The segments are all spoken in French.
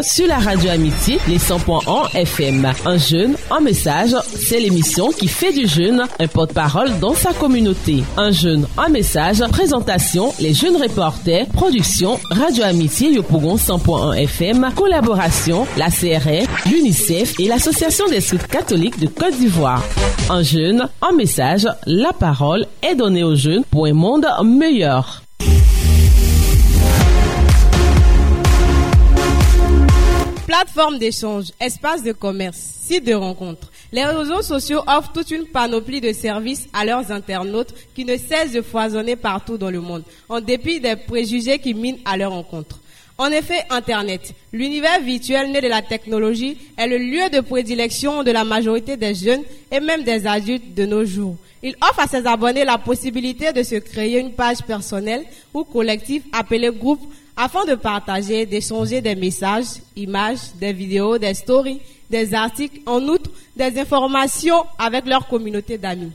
Sur la radio Amitié, les 100.1 FM. Un jeune, un message, c'est l'émission qui fait du jeune un porte-parole dans sa communauté. Un jeune, un message, présentation, les jeunes reporters, production, radio Amitié, Yopougon 100.1 FM, collaboration, la CRF, l'UNICEF et l'Association des Scouts catholiques de Côte d'Ivoire. Un jeune, un message, la parole est donnée aux jeunes pour un monde meilleur. Plateforme d'échange, espace de commerce, site de rencontre. Les réseaux sociaux offrent toute une panoplie de services à leurs internautes qui ne cessent de foisonner partout dans le monde, en dépit des préjugés qui minent à leur rencontre. En effet, Internet, l'univers virtuel né de la technologie, est le lieu de prédilection de la majorité des jeunes et même des adultes de nos jours. Il offre à ses abonnés la possibilité de se créer une page personnelle ou collective appelée groupe afin de partager, d'échanger des messages, images, des vidéos, des stories, des articles, en outre des informations avec leur communauté d'amis.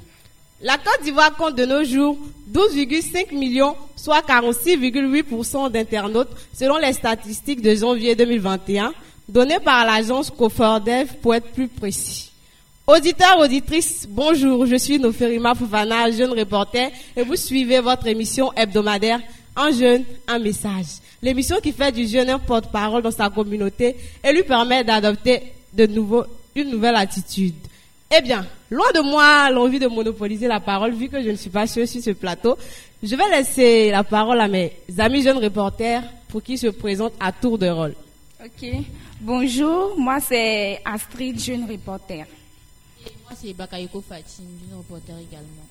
La Côte d'Ivoire compte de nos jours 12,5 millions, soit 46,8% d'internautes selon les statistiques de janvier 2021 données par l'agence Cofordev pour être plus précis. Auditeurs, auditrices, bonjour, je suis Noferima Foufana, jeune reporter, et vous suivez votre émission hebdomadaire Un jeune, un message l'émission qui fait du jeune un porte-parole dans sa communauté et lui permet d'adopter de nouveau une nouvelle attitude. Eh bien, loin de moi l'envie de monopoliser la parole, vu que je ne suis pas sur ce plateau, je vais laisser la parole à mes amis jeunes reporters pour qu'ils se présentent à tour de rôle. Ok. Bonjour, moi c'est Astrid, jeune reporter. Et moi c'est Bakayoko Fatim, jeune reporter également.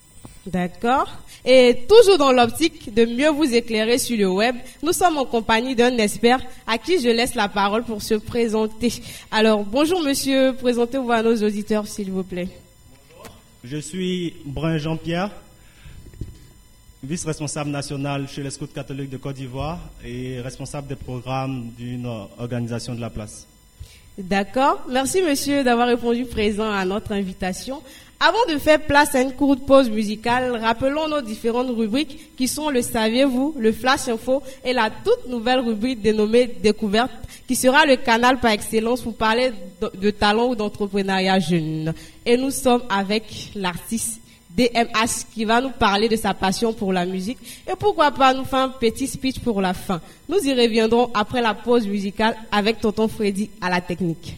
D'accord. Et toujours dans l'optique de mieux vous éclairer sur le web, nous sommes en compagnie d'un expert à qui je laisse la parole pour se présenter. Alors, bonjour monsieur, présentez-vous à nos auditeurs s'il vous plaît. Bonjour. Je suis Brun Jean-Pierre, vice-responsable national chez les Scouts catholiques de Côte d'Ivoire et responsable des programmes d'une organisation de la place. D'accord. Merci monsieur d'avoir répondu présent à notre invitation. Avant de faire place à une courte pause musicale, rappelons nos différentes rubriques qui sont le Saviez-vous, le Flash Info et la toute nouvelle rubrique dénommée Découverte qui sera le canal par excellence pour parler de, talent ou d'entrepreneuriat jeune. Et nous sommes avec l'artiste DMH qui va nous parler de sa passion pour la musique et pourquoi pas nous faire un petit speech pour la fin. Nous y reviendrons après la pause musicale avec tonton Freddy à la technique.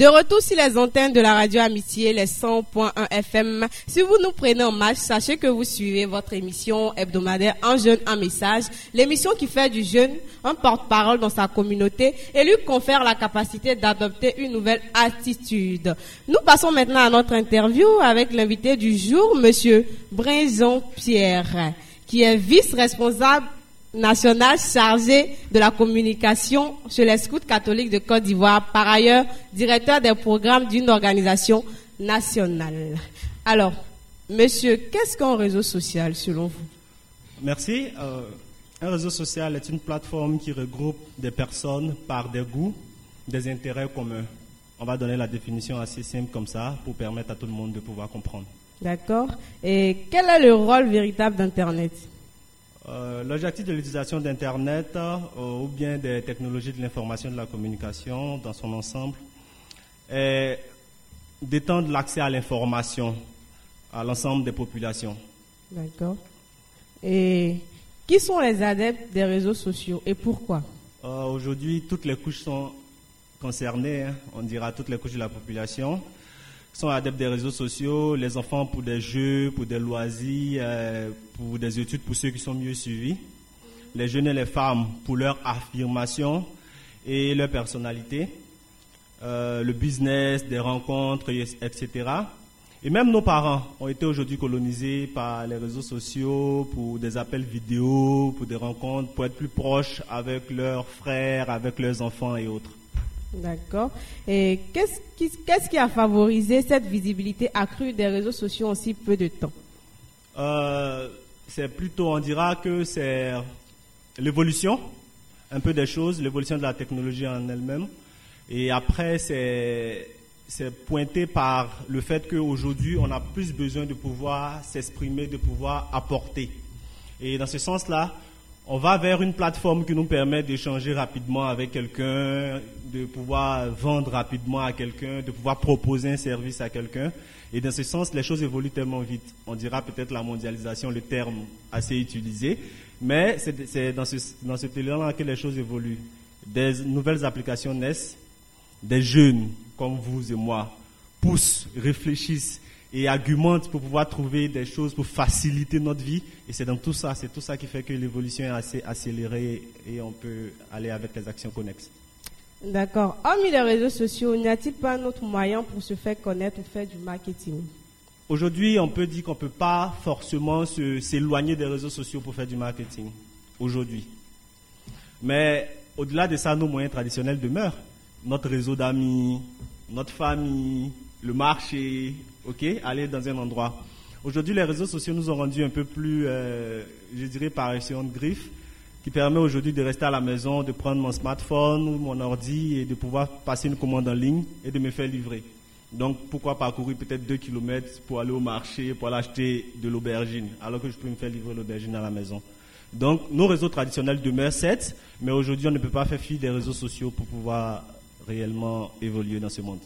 De retour sur les antennes de la radio Amitié, les 100.1 FM. Si vous nous prenez en match, sachez que vous suivez votre émission hebdomadaire Un jeune, un message. L'émission qui fait du jeune un porte-parole dans sa communauté et lui confère la capacité d'adopter une nouvelle attitude. Nous passons maintenant à notre interview avec l'invité du jour, monsieur Brinzon Pierre, qui est vice-responsable national chargé de la communication chez les scouts catholiques de Côte d'Ivoire, par ailleurs directeur des programmes d'une organisation nationale. Alors, monsieur, qu'est-ce qu'un réseau social selon vous? Merci. Euh, un réseau social est une plateforme qui regroupe des personnes par des goûts, des intérêts communs. On va donner la définition assez simple comme ça pour permettre à tout le monde de pouvoir comprendre. D'accord. Et quel est le rôle véritable d'Internet? Euh, L'objectif de l'utilisation d'Internet euh, ou bien des technologies de l'information et de la communication dans son ensemble est d'étendre l'accès à l'information à l'ensemble des populations. D'accord. Et qui sont les adeptes des réseaux sociaux et pourquoi? Euh, Aujourd'hui, toutes les couches sont concernées, hein. on dira toutes les couches de la population sont adeptes des réseaux sociaux, les enfants pour des jeux, pour des loisirs, euh, pour des études pour ceux qui sont mieux suivis, les jeunes et les femmes pour leur affirmation et leur personnalité, euh, le business, des rencontres, etc. Et même nos parents ont été aujourd'hui colonisés par les réseaux sociaux pour des appels vidéo, pour des rencontres, pour être plus proches avec leurs frères, avec leurs enfants et autres. D'accord. Et qu'est-ce qui, a favorisé cette visibilité accrue des réseaux sociaux en si peu de temps? Euh, C'est plutôt, on dira que c'est l'évolution, un peu des choses, l'évolution de la technologie en elle-même. Et après, c'est, c'est pointé par le fait qu'aujourd'hui, on a plus besoin de pouvoir s'exprimer, de pouvoir apporter. Et dans ce sens-là, on va vers une plateforme qui nous permet d'échanger rapidement avec quelqu'un, de pouvoir vendre rapidement à quelqu'un, de pouvoir proposer un service à quelqu'un. Et dans ce sens, les choses évoluent tellement vite. On dira peut-être la mondialisation, le terme assez utilisé, mais c'est dans ce, dans ce là que les choses évoluent. Des nouvelles applications naissent, des jeunes comme vous et moi poussent, réfléchissent et argumente pour pouvoir trouver des choses pour faciliter notre vie. Et c'est dans tout ça, c'est tout ça qui fait que l'évolution est assez accélérée et on peut aller avec les actions connexes. D'accord. Hormis les réseaux sociaux, n'y a-t-il pas un autre moyen pour se faire connaître ou faire du marketing? Aujourd'hui, on peut dire qu'on ne peut pas forcément s'éloigner des réseaux sociaux pour faire du marketing. Aujourd'hui. Mais au-delà de ça, nos moyens traditionnels demeurent. Notre réseau d'amis, notre famille, le marché, ok, aller dans un endroit. Aujourd'hui, les réseaux sociaux nous ont rendu un peu plus, euh, je dirais, par de griffe, qui permet aujourd'hui de rester à la maison, de prendre mon smartphone ou mon ordi et de pouvoir passer une commande en ligne et de me faire livrer. Donc, pourquoi parcourir peut-être deux kilomètres pour aller au marché, pour aller acheter de l'aubergine, alors que je peux me faire livrer l'aubergine à la maison. Donc, nos réseaux traditionnels demeurent 7, mais aujourd'hui, on ne peut pas faire fi des réseaux sociaux pour pouvoir réellement évoluer dans ce monde.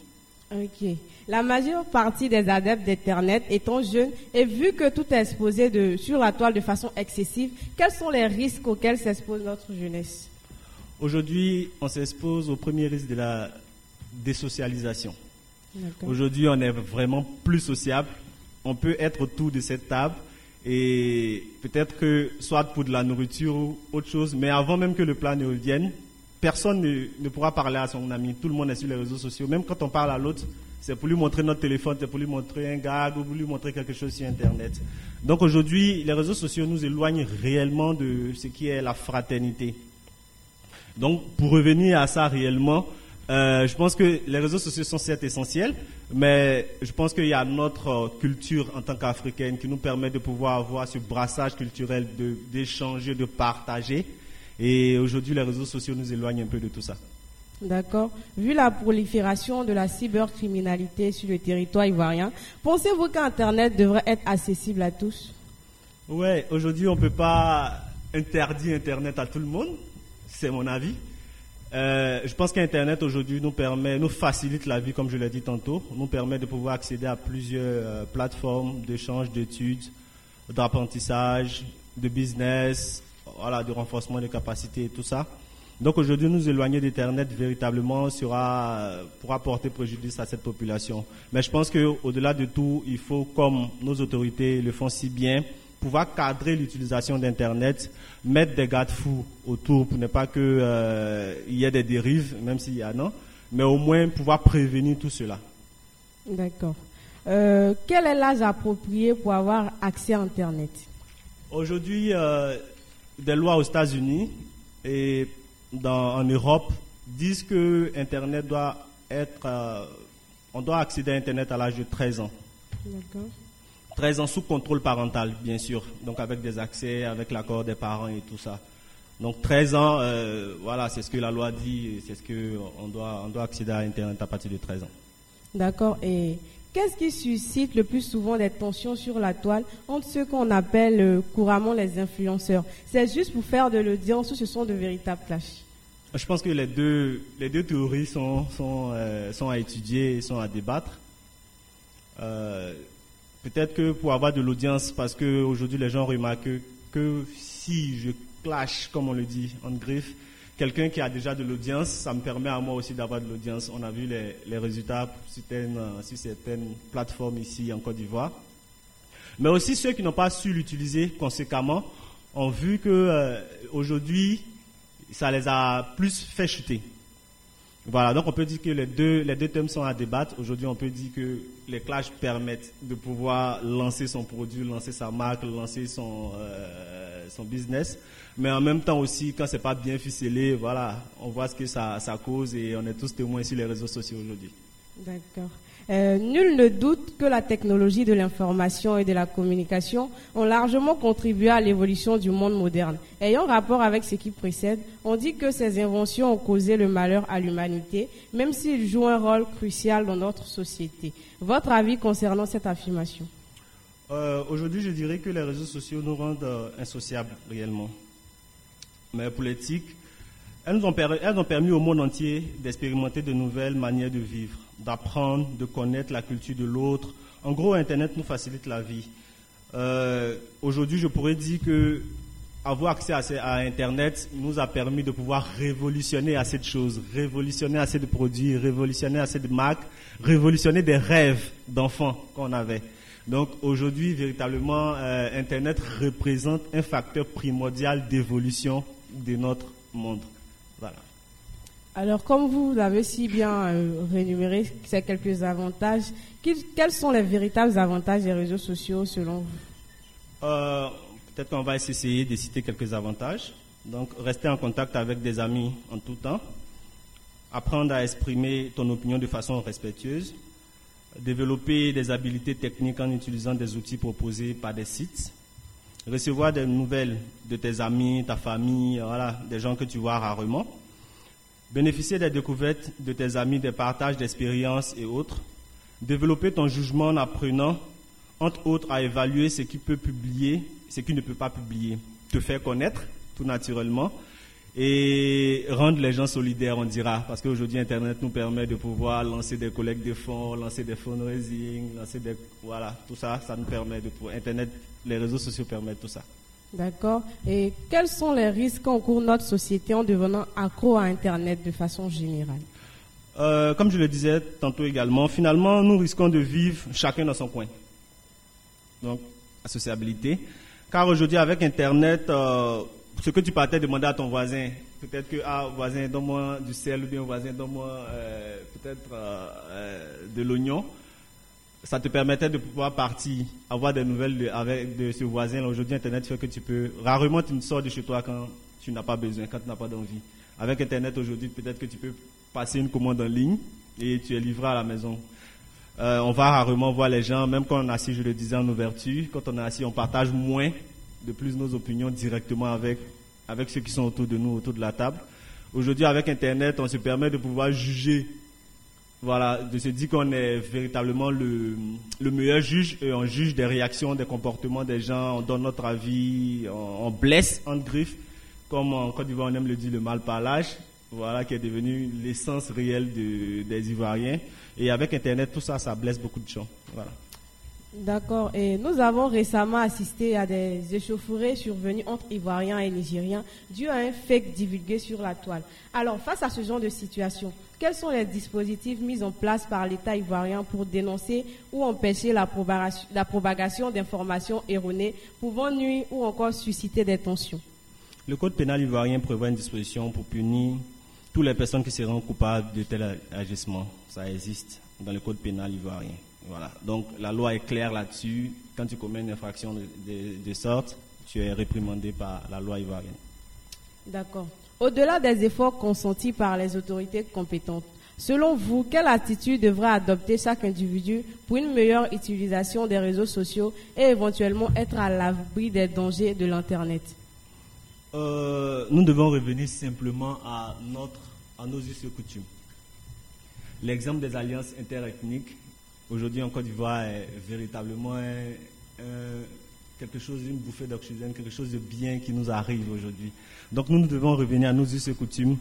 Ok. La majeure partie des adeptes d'Internet étant jeunes et vu que tout est exposé de, sur la toile de façon excessive, quels sont les risques auxquels s'expose notre jeunesse? Aujourd'hui, on s'expose au premier risque de la désocialisation. Aujourd'hui, on est vraiment plus sociable. On peut être autour de cette table et peut-être que soit pour de la nourriture ou autre chose, mais avant même que le plan ne vienne, personne ne, pourra parler à son ami. Tout le monde est sur les réseaux sociaux. Même quand on parle à l'autre, c'est pour lui montrer notre téléphone, c'est pour lui montrer un gag ou pour lui montrer quelque chose sur Internet. Donc aujourd'hui, les réseaux sociaux nous éloignent réellement de ce qui est la fraternité. Donc pour revenir à ça réellement, euh, je pense que les réseaux sociaux sont certes essentiels, mais je pense qu'il y a notre culture en tant qu'Africaine qui nous permet de pouvoir avoir ce brassage culturel, d'échanger, de partager. Et aujourd'hui, les réseaux sociaux nous éloignent un peu de tout ça. D'accord. Vu la prolifération de la cybercriminalité sur le territoire ivoirien, pensez-vous qu'Internet devrait être accessible à tous? Oui, aujourd'hui, on ne peut pas interdire Internet à tout le monde. C'est mon avis. Euh, je pense qu'Internet aujourd'hui nous permet, nous facilite la vie, comme je l'ai dit tantôt, nous permet de pouvoir accéder à plusieurs euh, plateformes d'échange d'études, d'apprentissage, de business, voilà, de renforcement des capacités et tout ça. Donc aujourd'hui, nous éloigner d'Internet véritablement sera pourra porter préjudice à cette population. Mais je pense que au-delà de tout, il faut, comme nos autorités le font si bien, pouvoir cadrer l'utilisation d'Internet, mettre des garde-fous autour pour ne pas qu'il euh, y ait des dérives, même s'il y en a, mais au moins pouvoir prévenir tout cela. D'accord. Euh, quel est l'âge approprié pour avoir accès à Internet? Aujourd'hui, euh, des lois aux États-Unis et en Europe disent que Internet doit être, on doit accéder à Internet à l'âge de 13 ans. D'accord. 13 ans sous contrôle parental, bien sûr, donc avec des accès, avec l'accord des parents et tout ça. Donc 13 ans, euh, voilà, c'est ce que la loi dit, c'est ce que on doit, on doit accéder à Internet à partir de 13 ans. D'accord. Et qu'est-ce qui suscite le plus souvent des tensions sur la toile entre ceux qu'on appelle euh, couramment les influenceurs? C'est juste pour faire de l'audience ou ce sont de véritables clashs? Je pense que les deux, les deux théories sont, sont, euh, sont à étudier et sont à débattre. Euh, Peut-être que pour avoir de l'audience, parce qu'aujourd'hui les gens remarquent que si je clash, comme on le dit en griffe, quelqu'un qui a déjà de l'audience, ça me permet à moi aussi d'avoir de l'audience. On a vu les, résultats sur certaines, sur certaines plateformes ici en Côte d'Ivoire. Mais aussi ceux qui n'ont pas su l'utiliser conséquemment ont vu que euh, aujourd'hui, ça les a plus fait chuter. Voilà, donc on peut dire que les deux, les deux thèmes sont à débattre. Aujourd'hui, on peut dire que les clashs permettent de pouvoir lancer son produit, lancer sa marque, lancer son, euh, son business. Mais en même temps aussi, quand c'est pas bien ficelé, voilà, on voit ce que ça, ça cause et on est tous témoins sur les réseaux sociaux aujourd'hui. D'accord. Euh, nul ne doute que la technologie de l'information et de la communication ont largement contribué à l'évolution du monde moderne. Ayant rapport avec ce qui précède, on dit que ces inventions ont causé le malheur à l'humanité, même s'ils jouent un rôle crucial dans notre société. Votre avis concernant cette affirmation? Euh, Aujourd'hui, je dirais que les réseaux sociaux nous rendent euh, insociables réellement. Mais pour l'éthique, elles, elles ont permis au monde entier d'expérimenter de nouvelles manières de vivre d'apprendre, de connaître la culture de l'autre. En gros, Internet nous facilite la vie. Euh, aujourd'hui, je pourrais dire que avoir accès à, Internet nous a permis de pouvoir révolutionner assez de choses, révolutionner assez de produits, révolutionner assez de marques, révolutionner des rêves d'enfants qu'on avait. Donc aujourd'hui, véritablement, euh, Internet représente un facteur primordial d'évolution de notre monde. Voilà. Alors, comme vous l'avez si bien euh, rénuméré ces quelques avantages, quels sont les véritables avantages des réseaux sociaux selon vous? Euh, Peut-être qu'on va essayer de citer quelques avantages. Donc, rester en contact avec des amis en tout temps, apprendre à exprimer ton opinion de façon respectueuse, développer des habiletés techniques en utilisant des outils proposés par des sites, recevoir des nouvelles de tes amis, ta famille, voilà, des gens que tu vois rarement. Bénéficier des découvertes de tes amis, des partages d'expériences et autres, développer ton jugement en apprenant, entre autres, à évaluer ce qui peut publier, ce qui ne peut pas publier, te faire connaître tout naturellement et rendre les gens solidaires, on dira, parce qu'aujourd'hui Internet nous permet de pouvoir lancer des collectes de fonds, lancer des fundraising, lancer des voilà, tout ça, ça nous permet de Internet, les réseaux sociaux permettent tout ça. D'accord. Et quels sont les risques qu'encourt notre société en devenant accro à Internet de façon générale? Euh, Comme je le disais tantôt également, finalement, nous risquons de vivre chacun dans son coin. Donc, associabilité. Car aujourd'hui, avec Internet, euh, ce que tu partais demander à ton voisin, peut-être que, ah, voisin, donne-moi du sel, ou bien voisin, donne-moi euh, peut-être de l'oignon ça te permettait de pouvoir partir, avoir des nouvelles de, avec de ce voisin. Aujourd'hui, Internet fait que tu peux. Rarement, tu ne sors de chez toi quand tu n'as pas besoin, quand tu n'as pas d'envie. Avec Internet aujourd'hui, peut-être que tu peux passer une commande en ligne et tu es livré à la maison. Euh, on va rarement voir les gens, même quand on est assis, je le disais en ouverture, quand on est assis, on partage moins de plus nos opinions directement avec, avec ceux qui sont autour de nous, autour de la table. Aujourd'hui, avec Internet, on se permet de pouvoir juger voilà, de se dire qu'on est véritablement le, le, meilleur juge et on juge des réactions, des comportements des gens, on donne notre avis, on, blesse en griffe, comme en Côte d'Ivoire on aime le dire, le mal parlage, voilà, qui est devenu l'essence réelle de, des Ivoiriens. Et avec Internet, tout ça, ça blesse beaucoup de gens. Voilà. D'accord. Et nous avons récemment assisté à des échauffourées survenues entre Ivoiriens et Nigériens dû à un fake divulgué sur la toile. Alors, face à ce genre de situation, quels sont les dispositifs mis en place par l'État ivoirien pour dénoncer ou empêcher la la propagation d'informations erronées pouvant nuire ou encore susciter des tensions? Le code pénal ivoirien prévoit une disposition pour punir toutes les personnes qui seront coupables de tel agissement. Ça existe dans le code pénal ivoirien. Voilà. Donc la loi est claire là-dessus. Quand tu commets une infraction de, de, de, sorte, tu es réprimandé par la loi ivoirienne. D'accord. Au-delà des efforts consentis par les autorités compétentes, selon vous, quelle attitude devrait adopter chaque individu pour une meilleure utilisation des réseaux sociaux et éventuellement être à l'abri des dangers de l'Internet? Euh, Nous devons revenir simplement à, notre, à nos us et coutumes. L'exemple des alliances interethniques aujourd'hui en Côte d'Ivoire est véritablement quelque chose, une bouffée d'oxygène, quelque chose de bien qui nous arrive aujourd'hui. Donc nous, nous devons revenir à nos us et coutumes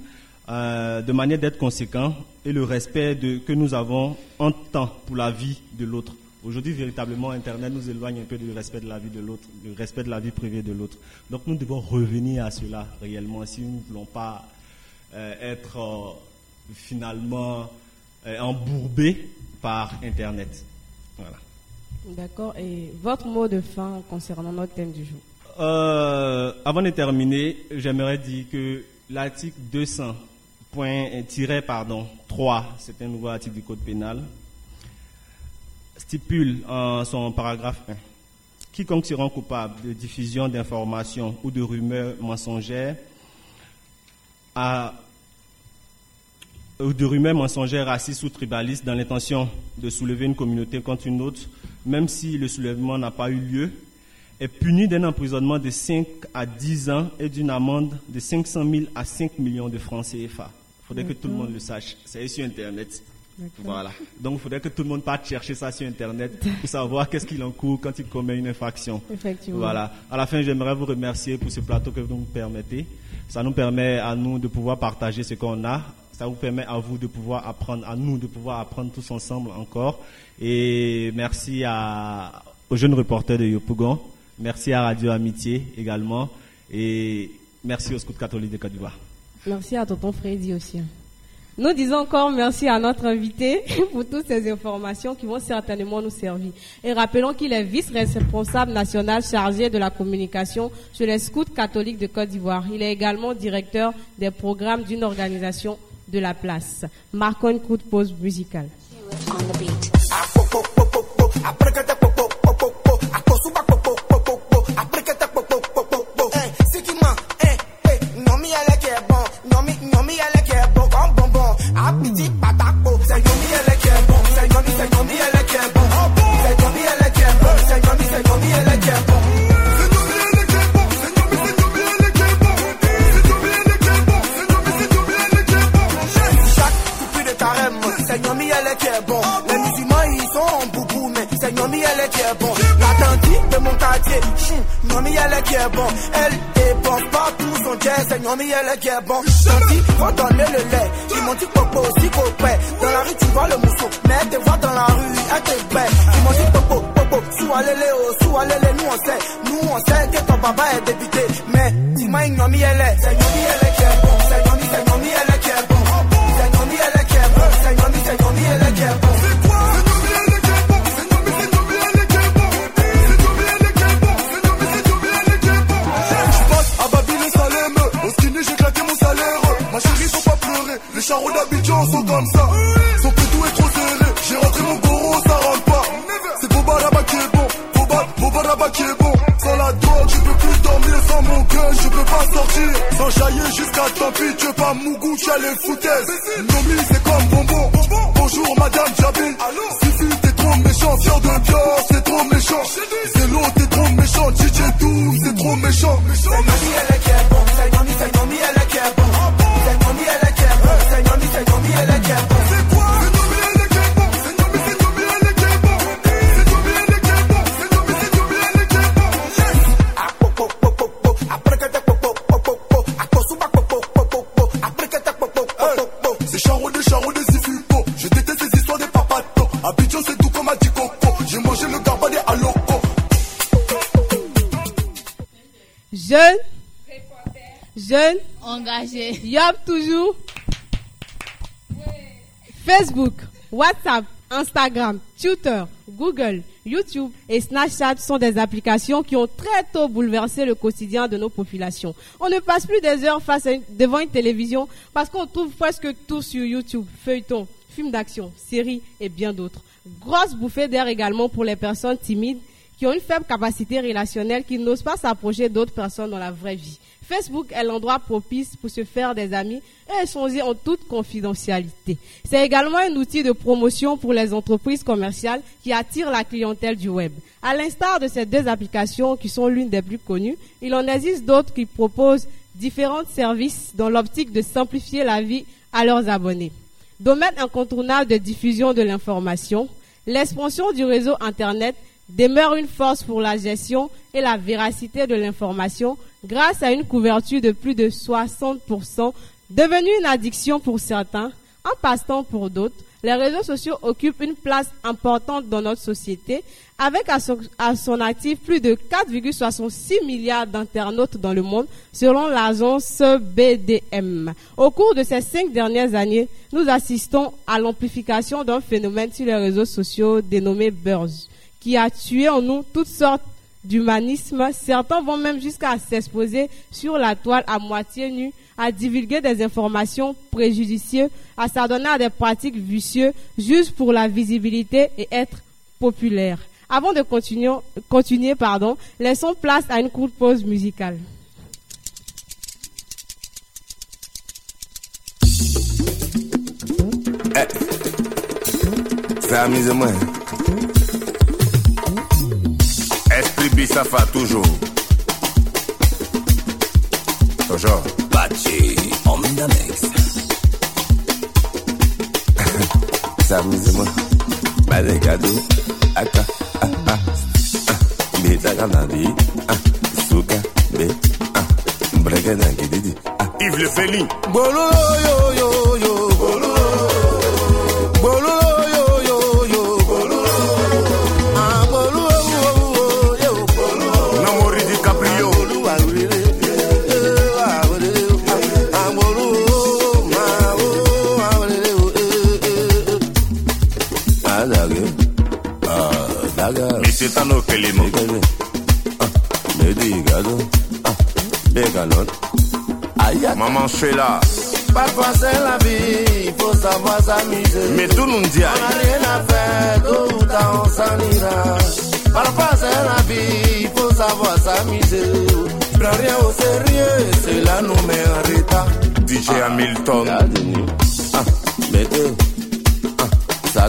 euh, de manière d'être conséquents et le respect que nous avons en temps pour la vie de l'autre. Aujourd'hui, véritablement, Internet nous éloigne un peu du respect de la vie de l'autre, du respect de la vie privée de l'autre. Donc nous devons revenir à cela réellement si nous ne voulons pas euh, être euh, finalement embourbés par Internet. Voilà. D'accord. Et votre mot de fin concernant notre thème du jour euh, Avant de terminer, j'aimerais dire que l'article 200, point, pardon, 3, c'est un nouveau article du Code pénal, stipule en son paragraphe 1 quiconque sera coupable de diffusion d'informations ou de rumeurs mensongères à ou de rumeurs mensongères racistes ou tribalistes dans l'intention de soulever une communauté contre une autre, même si le soulèvement n'a pas eu lieu, est puni d'un emprisonnement de 5 à 10 ans et d'une amende de 500 000 à 5 millions de francs CFA. Il faudrait que tout le monde le sache. C'est sur Internet. Voilà. Donc, il faudrait que tout le monde parte chercher ça sur Internet pour savoir qu'est-ce qu'il encourt quand il commet une infraction. Effectivement. Voilà. À la fin, j'aimerais vous remercier pour ce plateau que vous nous permettez. Ça nous permet à nous de pouvoir partager ce qu'on a ça vous permet à vous de pouvoir apprendre, à nous de pouvoir apprendre tous ensemble encore. Et merci aux jeunes reporters de Yopougon. Merci à Radio Amitié également. Et merci au Scout catholique de Côte d'Ivoire. Merci à tonton Freddy aussi. Nous disons encore merci à notre invité pour toutes ces informations qui vont certainement nous servir. Et rappelons qu'il est vice-responsable national chargé de la communication chez les scouts catholiques de Côte d'Ivoire. Il est également directeur des programmes d'une organisation de la place. Marquons une courte pause musicale. Nomi elle est est bon Tanti, faut donner le lait. Ils m'ont dit popo, si copain Dans la rue tu vois le mousseau. Mais elle te voit dans la rue, elle te bête Ils m'ont dit popo, popo, sous allez oh, sous allez nous on sait. Nous on sait que ton papa est député Mais dis-moi une Nomi elle est. C'est Nomi elle est qui est bon C'est Nomi, c'est Nomi elle est qui est bon C'est Nomi elle est qui est bon C'est Nomi, c'est Nomi elle est qui est bon charros d'Abidjan sont comme ça. Son pétou est trop serré. J'ai rentré mon goro, ça rentre pas. C'est Boba Rabat qui est bon. Boba, Boba Rabat qui est bon. Sans la drogue, je peux plus dormir. Sans mon gun, je peux pas sortir. Sans jaillir jusqu'à tant pis. Tu es pas Mougou, tu as les foutaises. Nomi, c'est comme bonbon. Bonjour, madame Jabil. Sifu, t'es trop méchant. Fier de Dior, c'est trop méchant. Zélo, t'es trop méchant. DJ Doom, c'est trop méchant. Jeune Engagé. Yop toujours Facebook, WhatsApp, Instagram, Twitter, Google, YouTube et Snapchat sont des applications qui ont très tôt bouleversé le quotidien de nos populations. On ne passe plus des heures face à une- devant une télévision parce qu'on trouve presque tout sur YouTube, feuilletons, films d'action, séries et bien d'autres. Grosse bouffée d'air également pour les personnes timides qui ont une faible capacité relationnelle, qui n'osent pas s'approcher d'autres personnes dans la vraie vie. Facebook est l'endroit propice pour se faire des amis et échanger en toute confidentialité. C'est également un outil de promotion pour les entreprises commerciales qui attirent la clientèle du web. À l'instar de ces deux applications qui sont l'une des plus connues, il en existe d'autres qui proposent différents services dans l'optique de simplifier la vie à leurs abonnés. Domaine incontournable de diffusion de l'information, l'expansion du réseau Internet demeure une force pour la gestion et la véracité de l'information grâce à une couverture de plus de 60%, devenue une addiction pour certains, un passe-temps pour d'autres. Les réseaux sociaux occupent une place importante dans notre société, avec à son, actif plus de 4,66 milliards d'internautes dans le monde, selon l'agence BDM. Au cours de ces cinq dernières années, nous assistons à l'amplification d'un phénomène sur les réseaux sociaux dénommé buzz, qui a tué en nous toutes sortes d'humanisme. Certains vont même jusqu'à s'exposer sur la toile à moitié nue, à divulguer des informations préjudicieuses, à s'adonner à des pratiques vicieuses juste pour la visibilité et être populaire. Avant de continuer, pardon, laissons place à une courte pause musicale. C'est Bibi Safa toujours. Toujours. Pachi, homme d'un ex. Ça moi. Pas de cadeaux. Aka, ah, ah. ah, ah. Beta Ganadi. Ah, Souka, B. Ah, Bregadan qui dit. Ah, Yves le Félix. Bolo, yo, yo. Maman, je suis là. Parfois c'est la vie, il faut savoir s'amuser. Mais tout le monde dit On n'a rien à faire, tôt ou tard on s'en ira. Parfois c'est la vie, il faut savoir s'amuser. Prends rien au sérieux, cela nous met en retard. DJ Hamilton. Ah, mais eux, ah, ça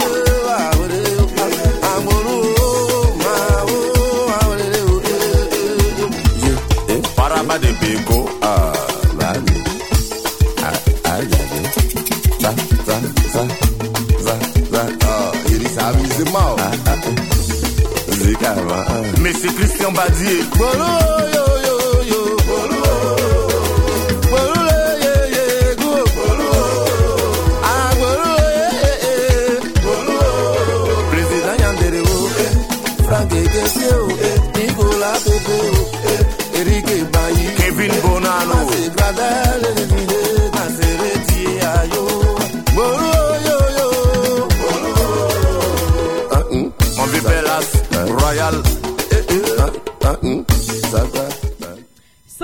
c'est Christian Badier. Bolo, yo, yo, yo, bolo. Bolo, yeah, yeah, go, bolo. Ah, bolo, yeah, yeah, bolo. Président Yandere. Frank eh. Nicolas Pepe, eh. Eric Bailly. Kevin Bonano. Mase Gradel,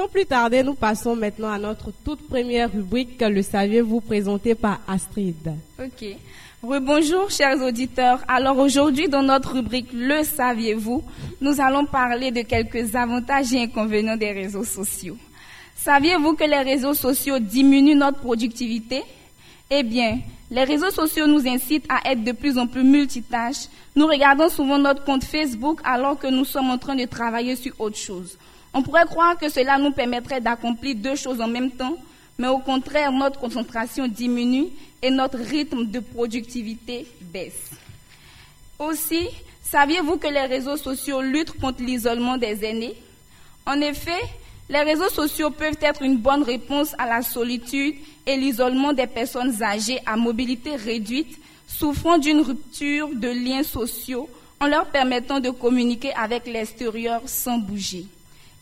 Sans plus tarder, nous passons maintenant à notre toute première rubrique, le saviez-vous, présentée par Astrid. Ok. Oui, bonjour, chers auditeurs. Alors aujourd'hui, dans notre rubrique Le saviez-vous, nous allons parler de quelques avantages et inconvénients des réseaux sociaux. Saviez-vous que les réseaux sociaux diminuent notre productivité? Eh bien, les réseaux sociaux nous incitent à être de plus en plus multitâches. Nous regardons souvent notre compte Facebook alors que nous sommes en train de travailler sur autre chose. On pourrait croire que cela nous permettrait d'accomplir deux choses en même temps, mais au contraire, notre concentration diminue et notre rythme de productivité baisse. Aussi, saviez-vous que les réseaux sociaux luttent contre l'isolement des aînés? En effet, Les réseaux sociaux peuvent être une bonne réponse à la solitude et l'isolement des personnes âgées à mobilité réduite, souffrant d'une rupture de liens sociaux en leur permettant de communiquer avec l'extérieur sans bouger.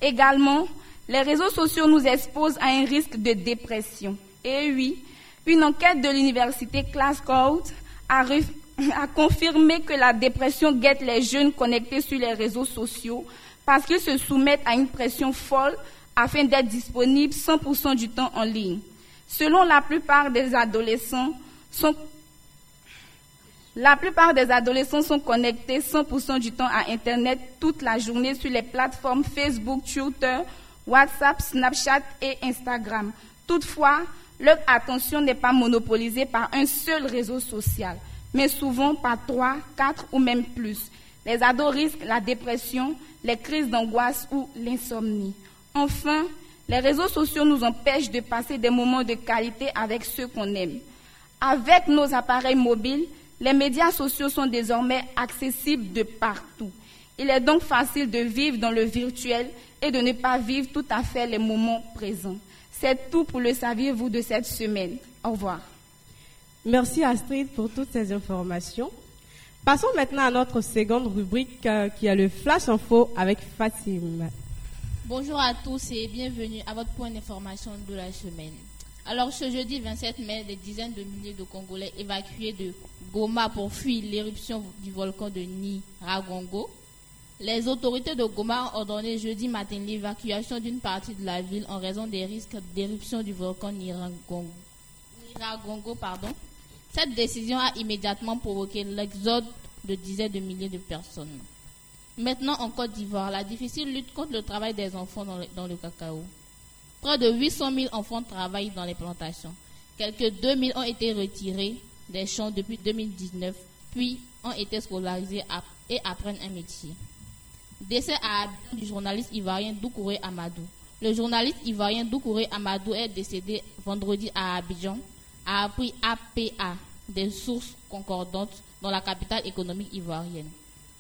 Également, les réseaux sociaux nous exposent à un risque de dépression. Et oui, une enquête de l'université Glasgow a, a confirmé que la dépression guette les jeunes connectés sur les réseaux sociaux parce qu'ils se soumettent à une pression folle afin d'être disponibles 100% du temps en ligne. Selon la plupart des adolescents, la plupart des adolescents sont connectés 100% du temps à Internet toute la journée sur les plateformes Facebook, Twitter, WhatsApp, Snapchat et Instagram. Toutefois, leur attention n'est pas monopolisée par un seul réseau social, mais souvent par trois, quatre ou même plus. Les ados risquent la dépression, les crises d'angoisse ou l'insomnie. Enfin, les réseaux sociaux nous empêchent de passer des moments de qualité avec ceux qu'on aime. Avec nos appareils mobiles, les médias sociaux sont désormais accessibles de partout. Il est donc facile de vivre dans le virtuel et de ne pas vivre tout à fait les moments présents. C'est tout pour le saviez-vous de cette semaine. Au revoir. Merci Astrid pour toutes ces informations. Passons maintenant à notre seconde rubrique euh, qui est le Flash Info avec Fatim. Bonjour à tous et bienvenue à votre point d'information de la semaine. Alors ce jeudi 27 mai, des dizaines de milliers de Congolais évacués de Goma pour fuir l'éruption du volcan de Niragongo. Les autorités de Goma ont ordonné jeudi matin l'évacuation d'une partie de la ville en raison des risques d'éruption du volcan Niragongo. Cette décision a immédiatement provoqué l'exode de dizaines de milliers de personnes. Maintenant, en Côte d'Ivoire, la difficile lutte contre le travail des enfants dans le cacao. Près de 800 000 enfants travaillent dans les plantations. Quelques 2 000 ont été retirés des champs depuis 2019, puis ont été scolarisés et apprennent un métier. Décès à du journaliste ivoirien Doukouré Amadou. Le journaliste ivoirien Doukouré Amadou est décédé vendredi à Abidjan, a appris APA, des sources concordantes dans la capitale économique ivoirienne.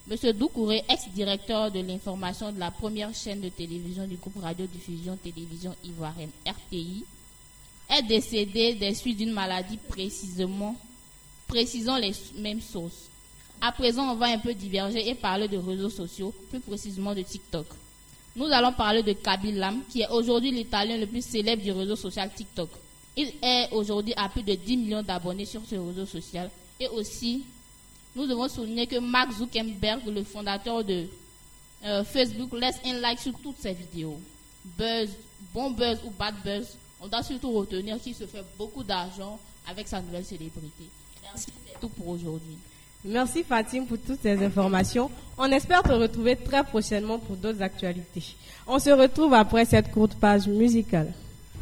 M. Doukouré, ex-directeur de l'information de la première chaîne de télévision du groupe Radio-Diffusion Télévision Ivoirienne, RTI, est décédé des suites d'une maladie précisément, les mêmes sources. À présent, on va un peu diverger et parler de réseaux sociaux, plus précisément de TikTok. Nous allons parler de Kabil Lam, qui est aujourd'hui l'italien le plus célèbre du réseau social TikTok. Il est aujourd'hui à plus de 10 millions d'abonnés sur ce réseau social et aussi nous devons souligner que Mark Zuckerberg, le fondateur de euh, Facebook, laisse un like sur toutes ses vidéos. Buzz, bon buzz ou bad buzz, on doit surtout retenir qu'il se fait beaucoup d'argent avec sa nouvelle célébrité. Merci, c'est tout pour aujourd'hui. Merci Fatim pour toutes ces informations. On espère te retrouver très prochainement pour d'autres actualités. On se retrouve après cette courte page musicale.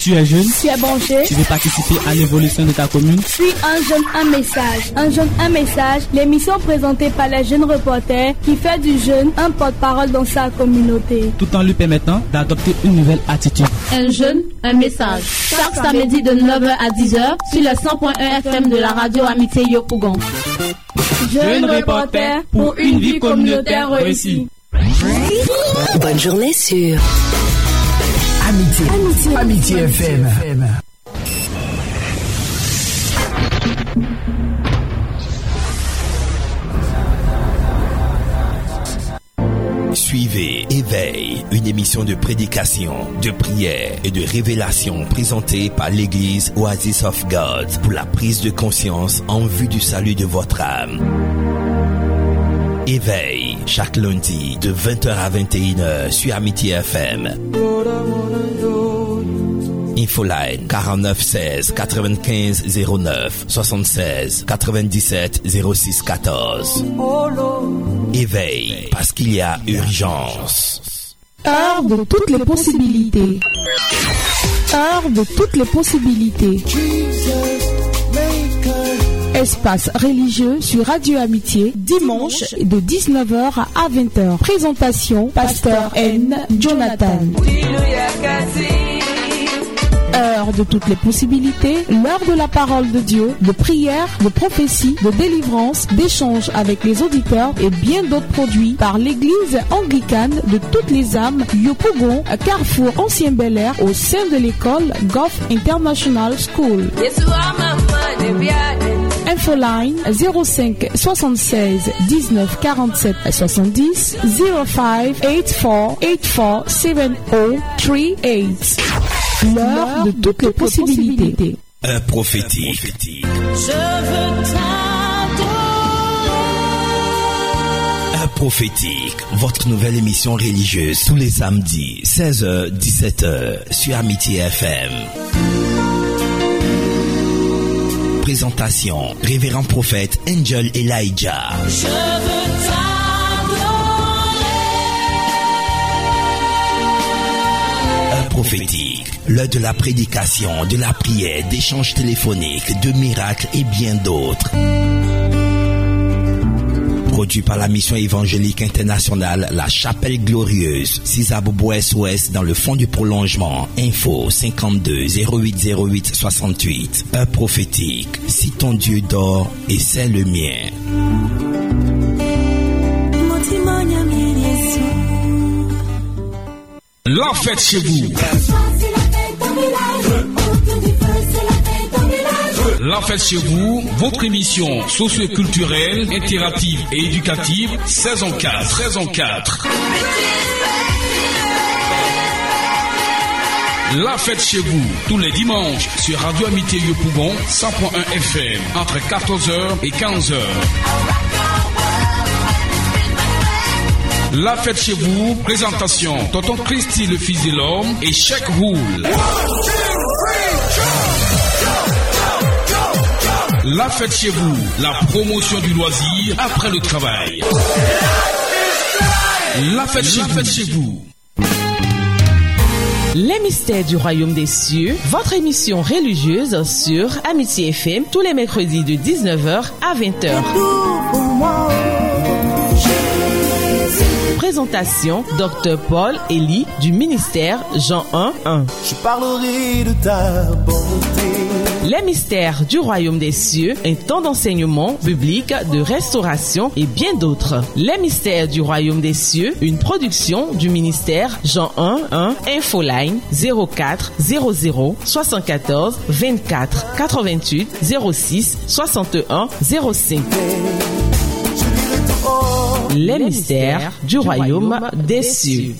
Tu es jeune Tu es branché Tu veux participer à l'évolution de ta commune Suis un jeune, un message. Un jeune, un message, l'émission présentée par les jeunes reporters qui fait du jeune un porte-parole dans sa communauté. Tout en lui permettant d'adopter une nouvelle attitude. Un jeune, un message. Chaque samedi de 9h à 10h sur le 100.1 FM de la radio Amitié Yopougon. Jeune reporter pour une vie communautaire réussie. Bonne journée sur Amitié. Amitié. Amitié FM. Suivez Éveil, une émission de prédication, de prière et de révélation présentée par l'église Oasis of God pour la prise de conscience en vue du salut de votre âme. Éveil, chaque lundi de 20h à 21h sur Amitié FM. Infoline 49 16 95 09 76 97 06 14. Éveil parce qu'il y a urgence. Heure de toutes les possibilités. Heure de toutes les possibilités. Espace religieux sur Radio Amitié, dimanche de 19h à 20h. Présentation, Pasteur N. Jonathan. Heure de toutes les possibilités, l'heure de la parole de Dieu, de prière, de prophétie, de délivrance, d'échange avec les auditeurs et bien d'autres produits par l'église anglicane de toutes les âmes Yopougon, Carrefour Ancien Bel Air au sein de l'école Goff International School. Infoline 05 76 19 47 70 05 84 84 70 38. L'heure de toutes les possibilités. Un prophétique. Je veux prophétique. Votre nouvelle émission religieuse tous les samedis, 16h, 17h sur Amitié FM. Présentation, révérend prophète Angel Elijah. Je veux Un prophétique, l'heure de la prédication, de la prière, d'échanges téléphoniques, de miracles et bien d'autres. Produit par la mission évangélique internationale La Chapelle Glorieuse, 6 Ouest Ouest dans le fond du prolongement. Info 52 08 08 68. Un prophétique. Si ton Dieu dort et c'est le mien. La fête chez vous. La fête chez vous, votre émission socio-culturelle, interactive et éducative, saison 4, saison 4. La fête chez vous, tous les dimanches sur Radio Amitié Yopougon, 100.1 FM, entre 14h et 15h. La fête chez vous, présentation, Tonton Christy le fils de l'homme et Cheikh Roule. La fête chez vous, la promotion du loisir après le travail. La fête, chez, fête chez vous. Les mystères du royaume des cieux, votre émission religieuse sur Amitié FM tous les mercredis de 19h à 20h. Présentation Dr Paul Elie du ministère Jean 1 1. Je parlerai de ta bonté. Les mystères du royaume des cieux, un temps d'enseignement biblique, de restauration et bien d'autres. Les mystères du royaume des cieux, une production du ministère Jean 1 1 Infoline 04 00 74 24 88 06 61 05. Les mystères du royaume des cieux.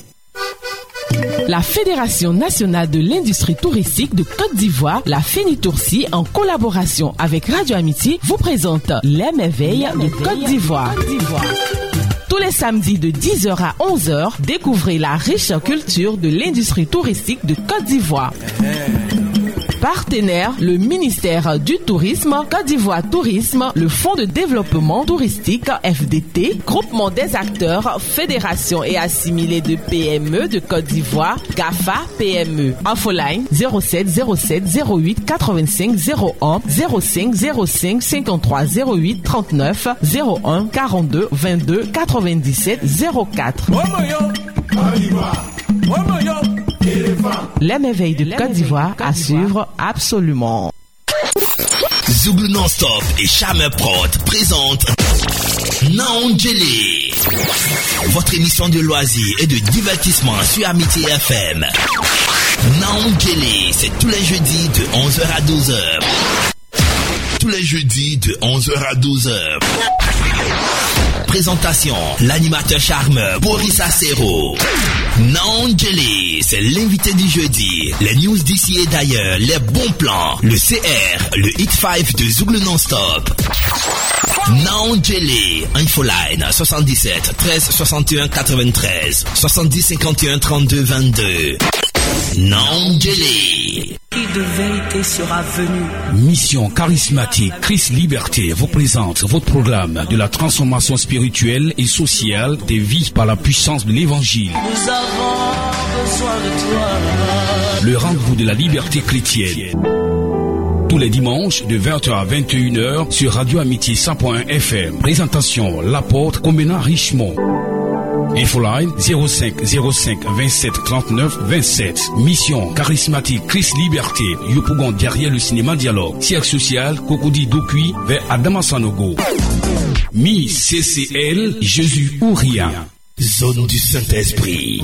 La Fédération nationale de l'industrie touristique de Côte d'Ivoire, la FENITOURCI, en collaboration avec Radio Amitié, vous présente les merveilles de Côte d'Ivoire. Tous les samedis de 10h à 11h, découvrez la riche culture de l'industrie touristique de Côte d'Ivoire. Partenaire, le ministère du Tourisme, Côte d'Ivoire Tourisme, le Fonds de développement touristique FDT, Groupement des acteurs, Fédération et assimilés de PME de Côte d'Ivoire, GAFA PME. Infoline 07 07 08 85 01 05 05 53 08 39 01 42 22 97 04. Les merveilles de Côte d'Ivoire à suivre absolument. Zouglou Non-Stop et Charme Prod présentent Naongeli. Votre émission de loisirs et de divertissement sur Amitié FM. Naongeli, c'est tous les jeudis de 11h à 12h. Tous les jeudis de 11h à 12h. Présentation, l'animateur charmeur Boris Acero. C'est l'invité du jeudi. Les news d'ici et d'ailleurs, les bons plans, le CR, le Hit 5 de Zouglou Non-Stop. Nangeli, Infoline 77 13 61 93 70 51 32 22. Nangeli. De vérité sera venu. Mission charismatique Christ Liberté vous présente votre programme de la transformation spirituelle et sociale des vies par la puissance de l'évangile. Nous avons besoin de toi. Le rendez-vous de la liberté chrétienne. Tous les dimanches de 20h à 21h sur Radio Amitié 100.1 FM. Présentation L'apôtre Comena Richemont. Infoline 05 05 27 39 27. Mission charismatique Chris Liberté. Yopougon derrière le cinéma dialogue. Siège social Kokodi Dokui vers Adama Sanogo. Mi CCL Jésus ou rien. Zone du Saint-Esprit.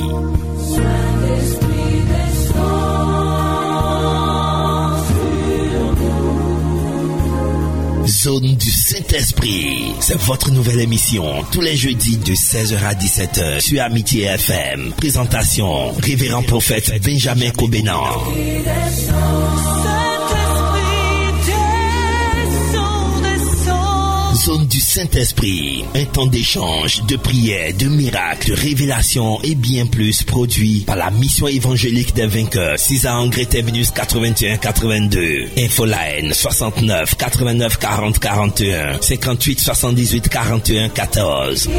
Zone du Saint-Esprit. C'est votre nouvelle émission tous les jeudis de 16h à 17h sur Amitié FM. Présentation Révérend prophète Benjamin Cobenan. Saint-Esprit, un temps d'échange, de prière, de miracles, de révélations et bien plus produit par la mission évangélique des vainqueurs. 6 à Angret 81 82. Infoline 69 89 40 41 58 78 41 14.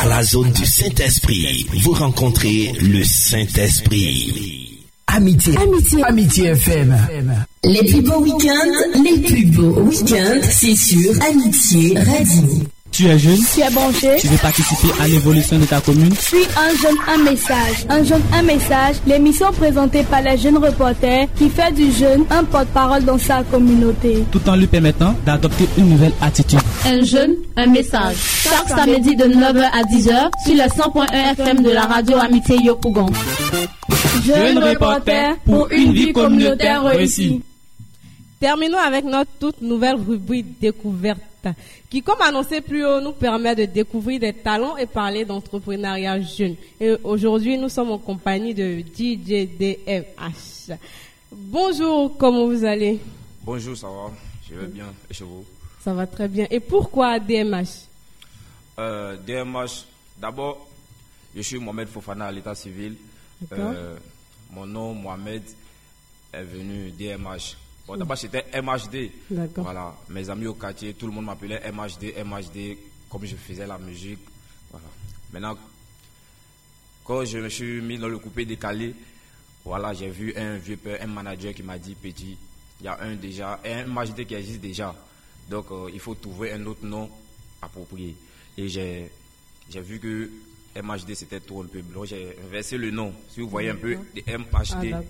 À la zone du Saint-Esprit, vous rencontrez le Saint-Esprit. Amitié. Amitié. Amitié FM. Les plus beaux week-ends, les plus beaux week-ends, c'est sur Amitié Radio. Tu es jeune Tu es branché Tu veux participer à l'évolution de ta commune? Suis un jeune, un message. Un jeune, un message. L'émission présentée par les jeunes reporters qui fait du jeune un porte-parole dans sa communauté. Tout en lui permettant d'adopter une nouvelle attitude. Un jeune, un message. Chaque samedi de 9h à 10h sur le 100.1 FM de la radio Amitié Yopougon. Jeune reporter pour une vie communautaire réussie. Terminons avec notre toute nouvelle rubrique découverte qui, comme annoncé plus haut, nous permet de découvrir des talents et parler d'entrepreneuriat jeune. Et aujourd'hui, nous sommes en compagnie de DJDMH. Bonjour, comment vous allez? Bonjour, ça va? Je vais bien. Et chez vous? Ça va très bien. Et pourquoi DMH euh, DMH, d'abord, je suis Mohamed Fofana à l'état civil. Euh, mon nom, Mohamed, est venu DMH. Bon, d'abord, c'était MHD. Voilà. Mes amis au quartier, tout le monde m'appelait MHD, MHD, comme je faisais la musique. Voilà. Maintenant, quand je me suis mis dans le coupé décalé, voilà, j'ai vu un vieux père, un manager qui m'a dit, petit, il y a un déjà, un MHD qui existe déjà. Donc, euh, il faut trouver un autre nom approprié. Et j'ai, j'ai vu que MHD c'était trop un peu blanc. J'ai inversé le nom. Si vous voyez un peu, de MHD, ah,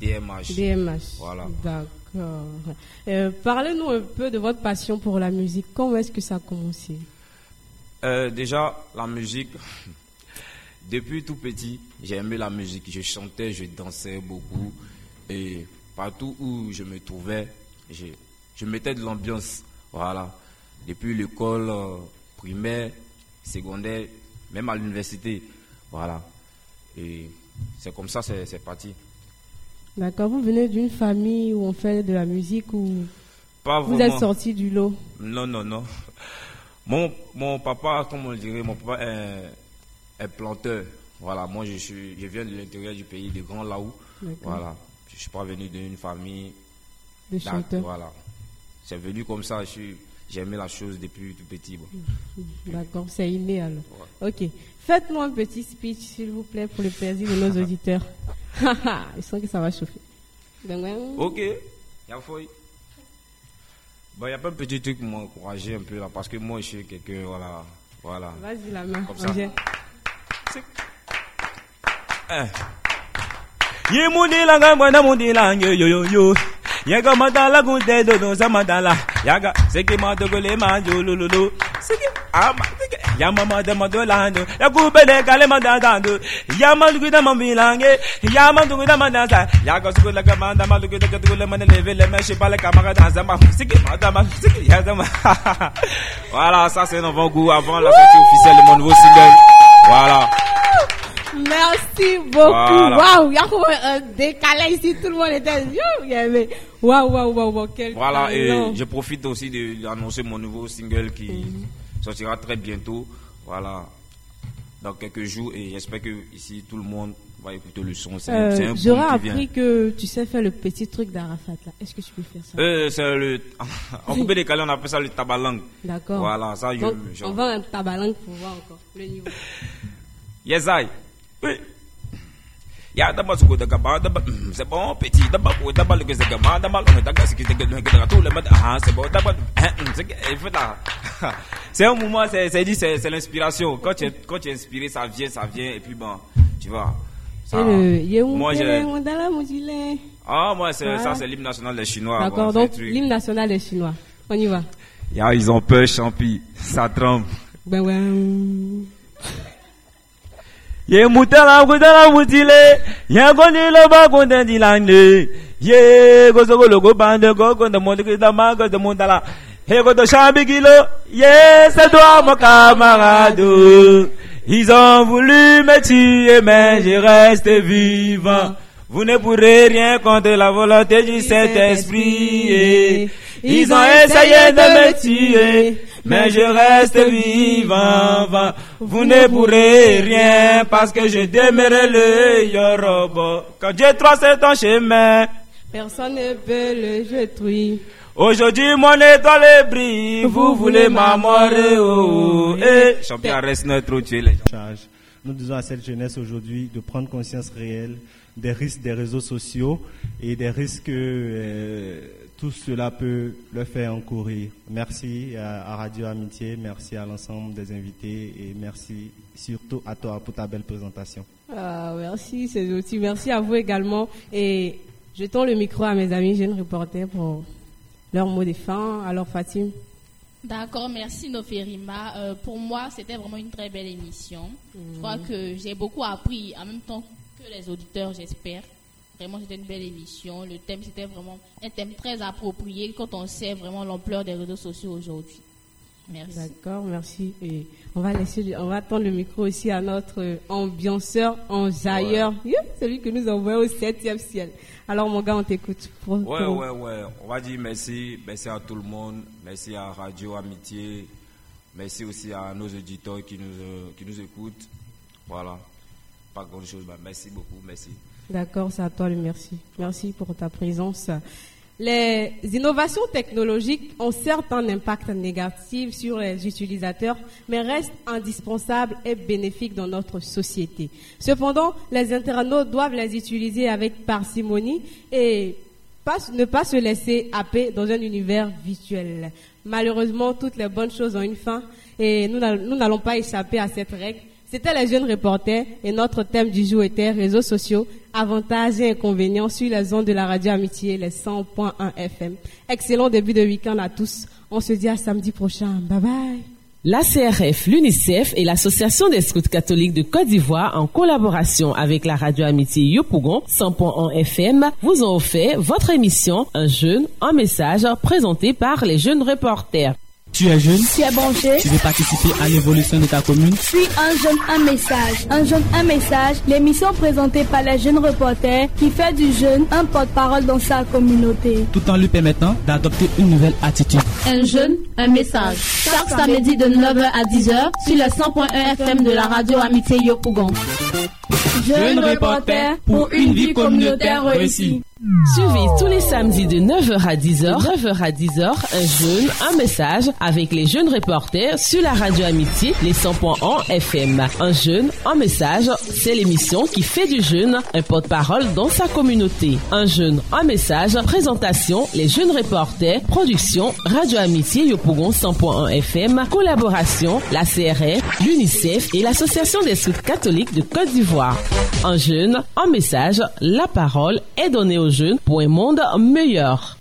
DMH. DMH. Voilà. D'accord. Euh, Parlez-nous un peu de votre passion pour la musique. Comment est-ce que ça a commencé euh, Déjà, la musique, depuis tout petit, j'ai aimé la musique. Je chantais, je dansais beaucoup. Et partout où je me trouvais, je, je mettais de l'ambiance. Voilà. Depuis l'école euh, primaire, secondaire, même à l'université. Voilà. Et c'est comme ça, c'est parti. D'accord. Vous venez d'une famille où on fait de la musique ou Pas vous êtes sorti du lot Non, non, non. Mon, mon papa, comme on dirait, mon papa est, est planteur. Voilà, moi je, suis, je viens de l'intérieur du pays, de Grand Laou. Voilà. Je ne suis pas venu d'une famille. De chanteurs. Voilà. C'est venu comme ça, je suis- j'ai aimé la chose depuis tout petit. bon. D'accord, c'est inné alors. Ok. Faites-moi un petit speech, s'il vous plaît, pour le plaisir de nos auditeurs. Ils sentent que ça va chauffer. Ok, y'a fouille. Bon, il y a pas un petit truc pour m'encourager un peu là, parce que moi je suis quelqu'un, voilà. voilà. Vas-y, la main. Comme ça. Eh. Yaga madala gunde do do zamadala. Yaga seki madogole manjululu. Seki ama seki yama madama dolando. Yakubele kale madadando. Yama lugida mambilange. Yama lugida madasa. Yaga sukula kamanda malugida katule maneleve le meshi pale kamara danza ma. Seki madama seki yazama. Voilà, ça c'est un avant goût avant la sortie officielle de mon nouveau single. Voilà. Merci beaucoup. Waouh, il y a un décalage ici. Tout le monde était. Waouh, waouh, waouh, quel Voilà, et je profite aussi de- d'annoncer mon nouveau single qui sortira très bientôt. Voilà, dans quelques jours. Et j'espère que ici tout le monde va écouter le son. C'est un- c'est Euh, J'aurais appris que tu sais faire le petit truc d'Arafat là. Est-ce que tu peux faire ça? Euh, c'est le. En coupé décalé, on appelle ça le tabalang. D'accord. Voilà, ça, je. Donc, je- on va un tabalang pour voir encore le niveau. Yes, I. Oui. Ya daba suko daga ba daba mm, c'est bon petit daba ko daba le que c'est gamin daba le daga c'est que c'est que tout le ah c'est bon eh, mm, c'est il fait là c'est un moment, c'est c'est dit, c'est c'est l'inspiration. Quand tu, es, quand tu es inspiré, ça vient, ça vient, et puis bon, tu vois. ça- Yeum moi, Tele j'ai. Ah, moi, c'est, Voilà. ça, c'est l'hymne national des Chinois. D'accord, bon, donc l'hymne national des Chinois. On y va. Ya, ils ont peur, champi. Ça tremble. Ben ouais. Ye mutala kutala mutile, ya koni lo ba konde dilande. Ye gozo golo go bande go konde ma go de mutala. He go ye c'est toi mon camarade. Ils ont voulu me tuer mais je reste vivant. Vous ne pourrez rien contre la volonté du Saint-Esprit. Ils ont essayé de me tuer, mais je reste vivant. Vous ne pourrez rien parce que je demeurerai le Yoruba. Quand Dieu trace ton chemin, Personne ne peut le détruire. aujourd'hui mon étoile brille. Vous voulez m'amorrer, oh, eh. Champion reste notre tuer les gens. Nous disons à cette jeunesse aujourd'hui de prendre conscience réelle des risques des réseaux sociaux et des risques que euh, tout cela peut leur faire encourir. Merci à, Radio Amitié, merci à l'ensemble des invités et merci surtout à toi pour ta belle présentation. Ah, merci, c'est gentil. Merci à vous également. Et jetons le micro à mes amis jeunes reporters pour leur mot de fin. Alors, Fatim. D'accord, merci Noferima. Euh, pour moi, c'était vraiment une très belle émission. Je crois que j'ai beaucoup appris en même temps que les auditeurs, j'espère. Vraiment, c'était une belle émission. Le thème, c'était vraiment un thème très approprié quand on sait vraiment l'ampleur des réseaux sociaux aujourd'hui. Merci. D'accord, merci. Et on va laisser, on va tendre le micro aussi à notre ambianceur, enjailleur, Yeah, celui que nous envoyons au septième ciel. Alors, mon gars, on t'écoute. Ouais, pour- ouais, ouais. On va dire merci. Merci à tout le monde. Merci à Radio Amitié. Merci aussi à nos auditeurs qui nous, euh, qui nous écoutent. Voilà. Pas grand chose. mais merci beaucoup. Merci. D'accord, c'est à toi le merci. Merci pour ta présence. Les innovations technologiques ont certes un impact négatif sur les utilisateurs, mais restent indispensables et bénéfiques dans notre société. Cependant, les internautes doivent les utiliser avec parcimonie et ne pas se laisser happer dans un univers virtuel. Malheureusement, toutes les bonnes choses ont une fin et nous n'allons pas échapper à cette règle. C'était les jeunes reporters et notre thème du jour était réseaux sociaux, avantages et inconvénients sur les ondes de la radio Amitié, les 100.1 FM. Excellent début de week-end à tous. On se dit à samedi prochain. Bye bye. La CRF, l'UNICEF et l'Association des scouts catholiques de Côte d'Ivoire, en collaboration avec la radio Amitié Yopougon 100.1 FM, vous ont offert votre émission Un jeune, un message présenté par les jeunes reporters. Tu es jeune Tu es branché Tu veux participer à l'évolution de ta commune? Suis un jeune, un message. Un jeune, un message. L'émission présentée par les jeunes reporters qui fait du jeune un porte-parole dans sa communauté. Tout en lui permettant d'adopter une nouvelle attitude. Un jeune, un message. Chaque samedi de 9h à 10h sur le 100.1 FM de la radio Amitié Yopougon. Jeune reporter pour une vie communautaire réussie. Suivez tous les samedis de 9h à 10h, 9h à 10h, un jeune, un message avec les jeunes reporters sur la radio Amitié, les 100.1 FM. Un jeune, un message, c'est l'émission qui fait du jeune un porte-parole dans sa communauté. Un jeune, un message, présentation, les jeunes reporters, production, radio Amitié Yopougon 100.1 FM, collaboration, la CRF, l'UNICEF et l'Association des scouts catholiques de Côte d'Ivoire. Un jeune, un message, la parole est donnée aux pour un monde meilleur.